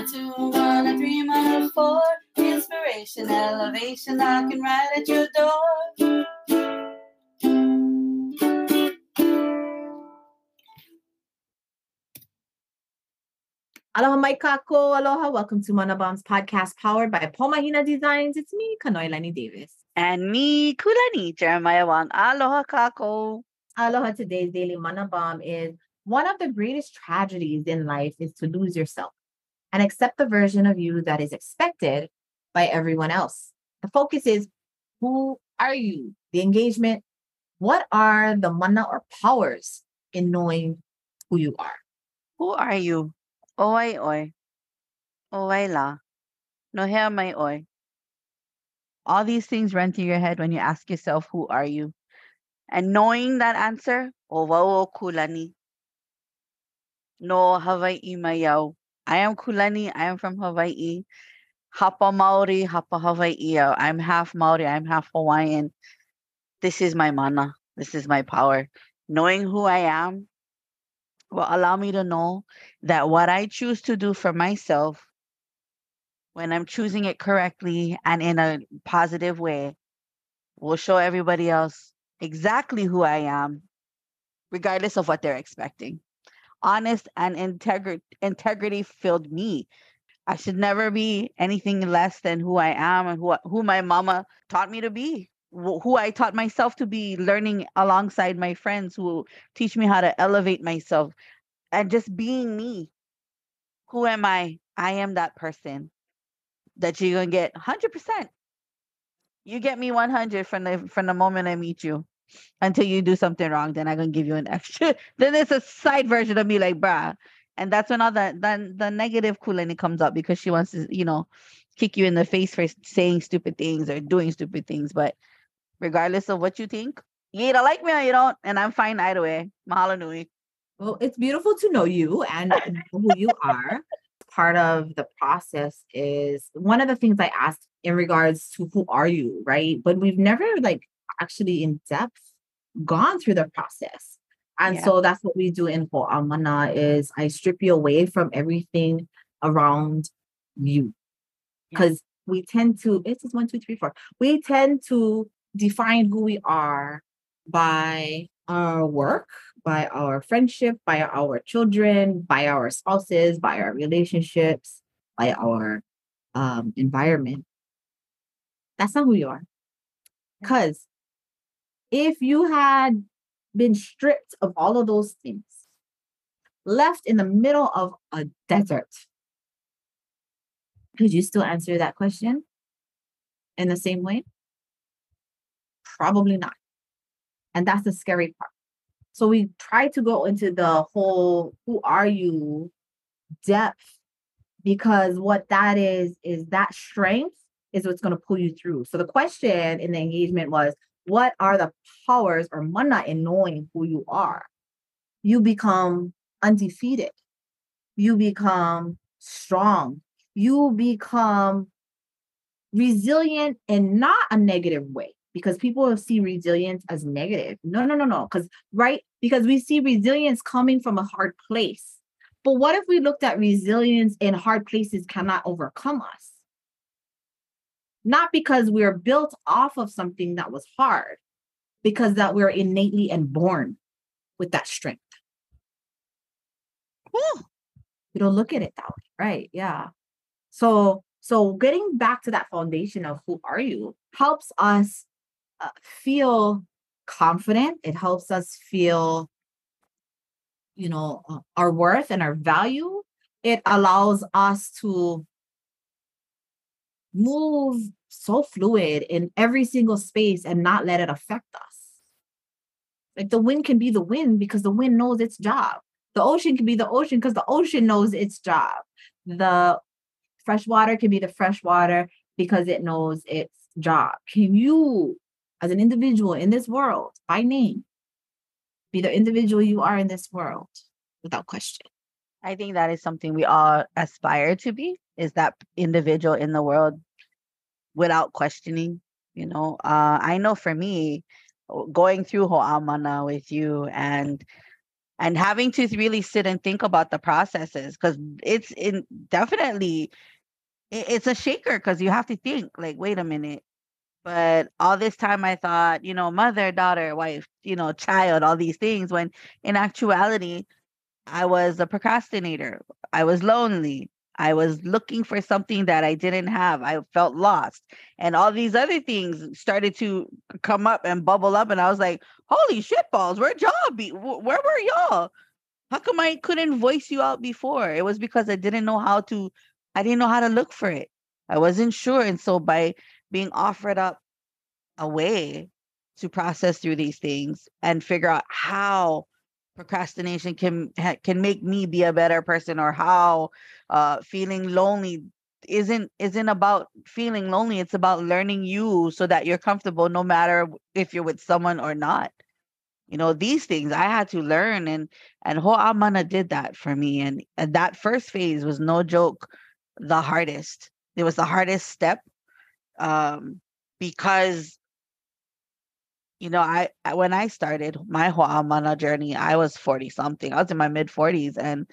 a two, one, a three, one, a four. Inspiration, elevation, knocking right at your door. Aloha mai kako, aloha. Welcome to Mana Bombs podcast powered by Pomahina Designs. It's me, Kanoilani Davis. And me, Kulani, Jeremiah Wang. Aloha kako. Aloha. Today's daily Mana Bomb is one of the greatest tragedies in life is to lose yourself and accept the version of you that is expected by everyone else. The focus is who are you? The engagement. What are the mana or powers in knowing who you are? Who are you? Oi oi. Oi la. No hair my oi. All these things run through your head when you ask yourself, who are you? And knowing that answer, o kulani. No Hawaii mayau. I am kulani. I am from Hawaii. Hapa Maori, Hapa Hawaii. I'm half Maori. I'm half Hawaiian. This is my mana. This is my power. Knowing who I am will allow me to know that what I choose to do for myself, when I'm choosing it correctly and in a positive way, will show everybody else exactly who I am, regardless of what they're expecting. Honest and integri- integrity filled me. I should never be anything less than who I am and who, who my mama taught me to be who I taught myself to be learning alongside my friends who teach me how to elevate myself and just being me. Who am I? I am that person that you're gonna get 100%. You get me 100 from the from the moment I meet you until you do something wrong. Then I'm gonna give you an extra. then there's a side version of me like, bruh. And that's when all the the, the negative Kulani comes up because she wants to, you know, kick you in the face for saying stupid things or doing stupid things. But regardless of what you think. You either like me or you don't, and I'm fine either way. Mahalo nui. Well, it's beautiful to know you and who you are. Part of the process is one of the things I asked in regards to who are you, right? But we've never like actually in depth gone through the process. And yeah. so that's what we do in Ho'amana is I strip you away from everything around you. Because we tend to, it's just one, two, three, four. We tend to define who we are by our work, by our friendship, by our children, by our spouses, by our relationships, by our um, environment. That's not who you are. Because if you had been stripped of all of those things, left in the middle of a desert, could you still answer that question in the same way? Probably not. And that's the scary part. So we try to go into the whole who are you depth because what that is is that strength is what's going to pull you through. So the question in the engagement was what are the powers or mana in knowing who you are? You become undefeated. You become strong. You become resilient in not a negative way because people see resilience as negative. No, no, no, no. Because, right? Because we see resilience coming from a hard place. But what if we looked at resilience in hard places cannot overcome us? Not because we're built off of something that was hard, because that we're innately and born with that strength. Whew. We don't look at it that way, right? Yeah. So, so getting back to that foundation of who are you helps us uh, feel confident. It helps us feel, you know, uh, our worth and our value. It allows us to move so fluid in every single space and not let it affect us. Like the wind can be the wind because the wind knows its job. The ocean can be the ocean because the ocean knows its job. The fresh water can be the fresh water because it knows its job. Can you as an individual in this world by name. Be the individual you are in this world without question. I think that is something we all aspire to be is that individual in the world without questioning. You know, uh, I know for me, going through Ho'amana with you and and having to really sit and think about the processes because it's in definitely it- it's a shaker because you have to think like wait a minute but all this time i thought you know mother daughter wife you know child all these things when in actuality i was a procrastinator i was lonely i was looking for something that i didn't have. I felt lost. And all these other things started to come up and bubble up and i was like holy shit balls where'd y'all be? Where were y'all? How come i couldn't voice you out before? It was because i didn't know how to i didn't know how to look for it. I wasn't sure. And so by being offered up a way to process through these things and figure out how procrastination can can make me be a better person or how uh feeling lonely isn't isn't about feeling lonely it's about learning you so that you're comfortable no matter if you're with someone or not. You know these things i had to learn and and Ho'amana did that for me and, and that first phase was no joke the hardest. It was the hardest step um because you know I, when i started my Ho'amana journey i was 40 something i was in my mid 40s and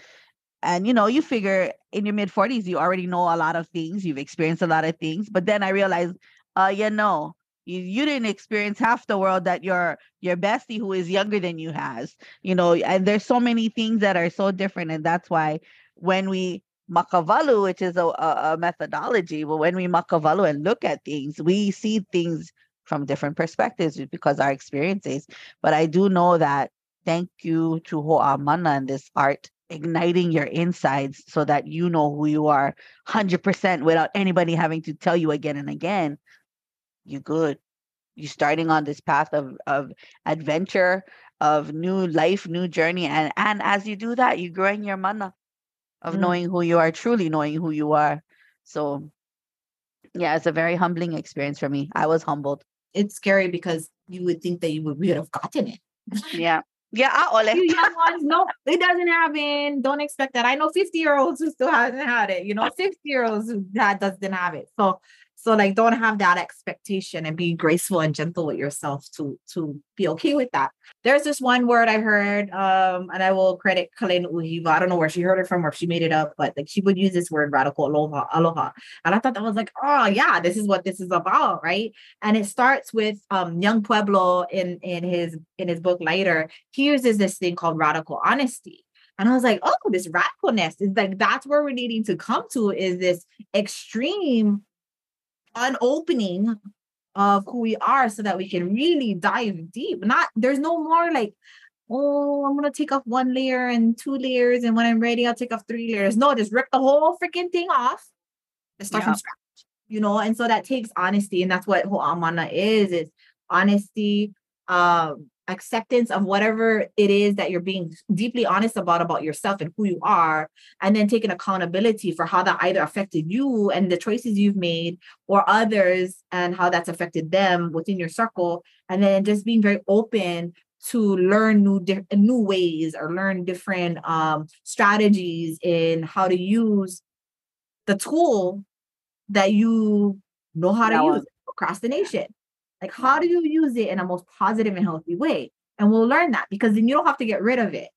and you know you figure in your mid 40s you already know a lot of things you've experienced a lot of things but then i realized uh you know you, you didn't experience half the world that your your bestie who is younger than you has you know and there's so many things that are so different and that's why when we makawalu which is a, a, a methodology but when we makawalu and look at things we see things from different perspectives because our experiences but i do know that thank you to Ho'amana and this art igniting your insides so that you know who you are 100% without anybody having to tell you again and again you're good. You're starting on this path of of adventure of new life new journey and and as you do that you're growing your mana of Mm. knowing who you are truly knowing who you are. So yeah it's a very humbling experience for me. I was humbled It's scary because you would think that you would, would have gotten it. yeah yeah ah, ole. you young ones, no, it doesn't happen. Don't expect that. I know 50 year olds who still haven't had it, you know, 60 year olds who that doesn't have it. So, so like don't have that expectation and be graceful and gentle with yourself to to be okay with that. There's this one word I heard, um, and I will credit Colleen Uhiva. I don't know where she heard it from or if she made it up, but like she would use this word radical aloha, aloha. And I thought that was like, oh yeah, this is what this is about, right? And it starts with um Yung Pueblo in in his in his book Lighter, he uses this thing called radical honesty. And I was like, oh, this radicalness is like that's where we're needing to come to is this extreme unopening of who we are so that we can really dive deep. Not there's no more like, oh, I'm gonna take off one layer and two layers, and when I'm ready, I'll take off three layers. No, just rip the whole freaking thing off and start from scratch. You know, and so that takes honesty, and that's what Ho'amana is, is honesty, um, acceptance of whatever it is that you're being deeply honest about about yourself and who you are and then taking accountability for how that either affected you and the choices you've made or others and how that's affected them within your circle and then just being very open to learn new di- new ways or learn different um strategies in how to use the tool that you know how to That use procrastination like how do you use it in a most positive and healthy way? And we'll learn that because then you don't have to get rid of it.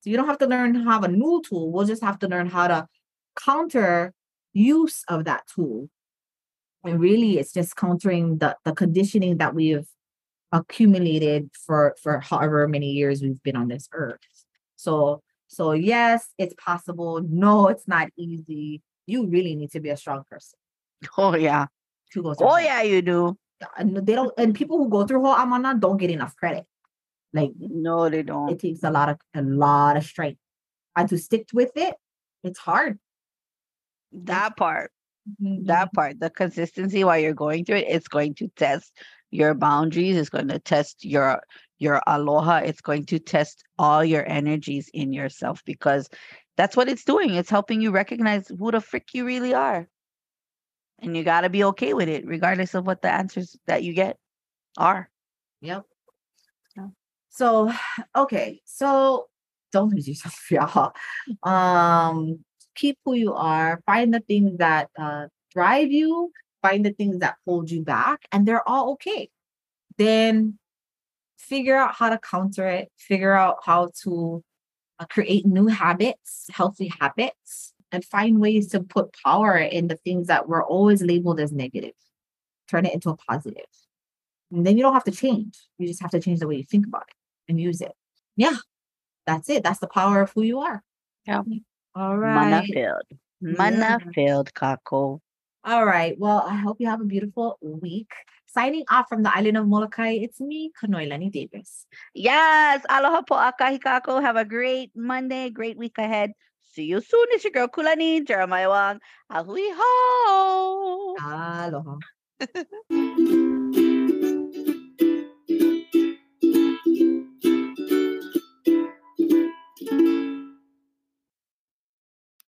So you don't have to learn to have a new tool. We'll just have to learn how to counter use of that tool. And really it's just countering the the conditioning that we've accumulated for for however many years we've been on this earth. So so yes it's possible. No it's not easy. You really need to be a strong person. Oh yeah. Oh that. yeah you do they don't and people who go through Ho'amana don't get enough credit. Like no they don't. it takes a lot of a lot of strength. And to stick with it it's hard. That part. Mhm. that part the consistency while you're going through it it's going to test your boundaries it's going to test your your aloha it's going to test all your energies in yourself because that's what it's doing. It's helping you recognize who the frick you really are and you got to be okay with it regardless of what the answers that you get are Yep. Yeah. So, okay. So don't lose yourself, y'all. Um, keep who you are, find the things that uh drive you, find the things that hold you back, and they're all okay. Then figure out how to counter it, figure out how to uh, create new habits, healthy habits, and find ways to put power in the things that were always labeled as negative. Turn it into a positive. And then you don't have to change. You just have to change the way you think about it and use it. Yeah, that's it. That's the power of who you are. Yeah. All Mana right. filled. Mana Yeah. filled, Kako. All right. Well, I hope you have a beautiful week. Signing off from the island of Molokai, it's me, Kanoilani Davis. Yes. Aloha po akahi kako. Have a great Monday, great week ahead. See you soon. It's your girl Kulani, Jeremiah Wang. Ahui ho. Aloha.